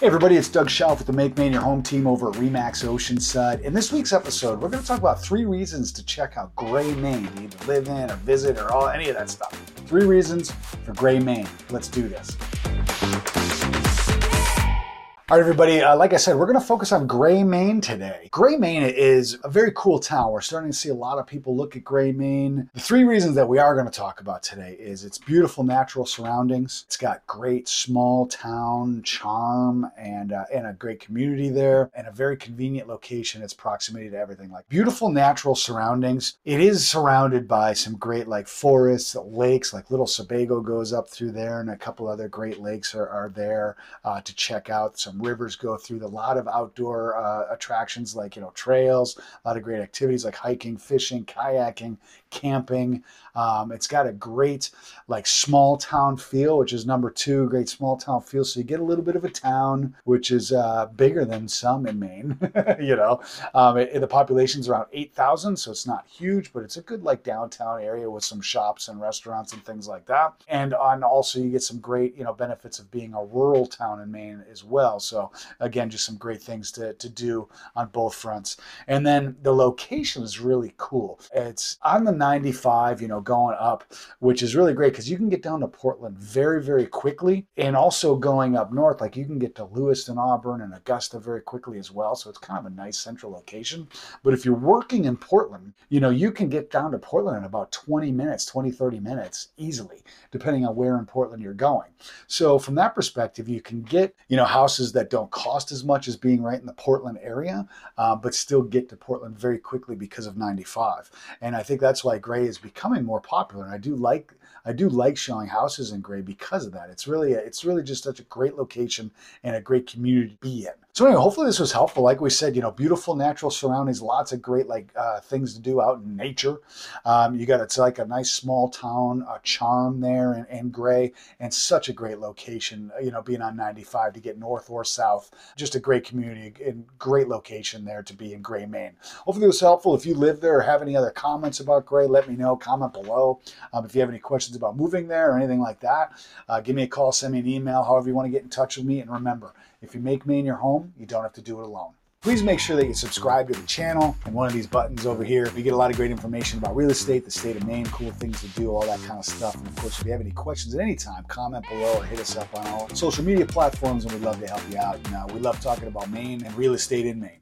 Hey everybody, it's Doug Shelf with the Make Maine Your Home team over at Remax Oceanside. In this week's episode, we're going to talk about three reasons to check out Gray, Maine, to either live in or visit or all any of that stuff. Three reasons for Gray, Maine. Let's do this. All right, everybody. Uh, like I said, we're going to focus on Gray, Maine today. Gray, Maine is a very cool town. We're starting to see a lot of people look at Gray, Maine. The three reasons that we are going to talk about today is its beautiful natural surroundings. It's got great small town charm and uh, and a great community there, and a very convenient location. Its proximity to everything, like beautiful natural surroundings. It is surrounded by some great like forests, lakes, like Little Sebago goes up through there, and a couple other great lakes are, are there uh, to check out. Some rivers go through. A lot of outdoor uh, attractions like you know trails, a lot of great activities like hiking, fishing, kayaking, camping. Um, it's got a great like small town feel, which is number two. Great small town feel, so you get a little bit of a town, which is uh, bigger than some in Maine. you know, um, it, the population's around eight thousand, so it's not huge, but it's a good like downtown area with some shops and restaurants and things like that. And on also you get some great you know benefits of being a rural town in Maine as well. So again, just some great things to, to do on both fronts. And then the location is really cool. It's on the 95, you know, going up, which is really great because you can get down to Portland very, very quickly. And also going up north, like you can get to Lewiston, Auburn, and Augusta very quickly as well. So it's kind of a nice central location. But if you're working in Portland, you know, you can get down to Portland in about 20 minutes, 20, 30 minutes easily, depending on where in Portland you're going. So from that perspective, you can get, you know, houses that don't cost as much as being right in the Portland area, uh, but still get to Portland very quickly because of 95. And I think that's why Gray is becoming more popular. And I do like I do like showing houses in Gray because of that. It's really a, it's really just such a great location and a great community to be in. So anyway, hopefully this was helpful. Like we said, you know, beautiful natural surroundings, lots of great like uh, things to do out in nature. Um, you got it's like a nice small town a charm there in, in Gray, and such a great location. You know, being on 95 to get north or south, just a great community and great location there to be in Gray, Maine. Hopefully it was helpful. If you live there or have any other comments about Gray, let me know. Comment below. Um, if you have any questions about moving there or anything like that, uh, give me a call, send me an email, however you want to get in touch with me. And remember, if you make Maine your home, you don't have to do it alone. Please make sure that you subscribe to the channel and one of these buttons over here. We get a lot of great information about real estate, the state of Maine, cool things to do, all that kind of stuff. And of course, if you have any questions at any time, comment below or hit us up on all social media platforms, and we'd love to help you out. And uh, we love talking about Maine and real estate in Maine.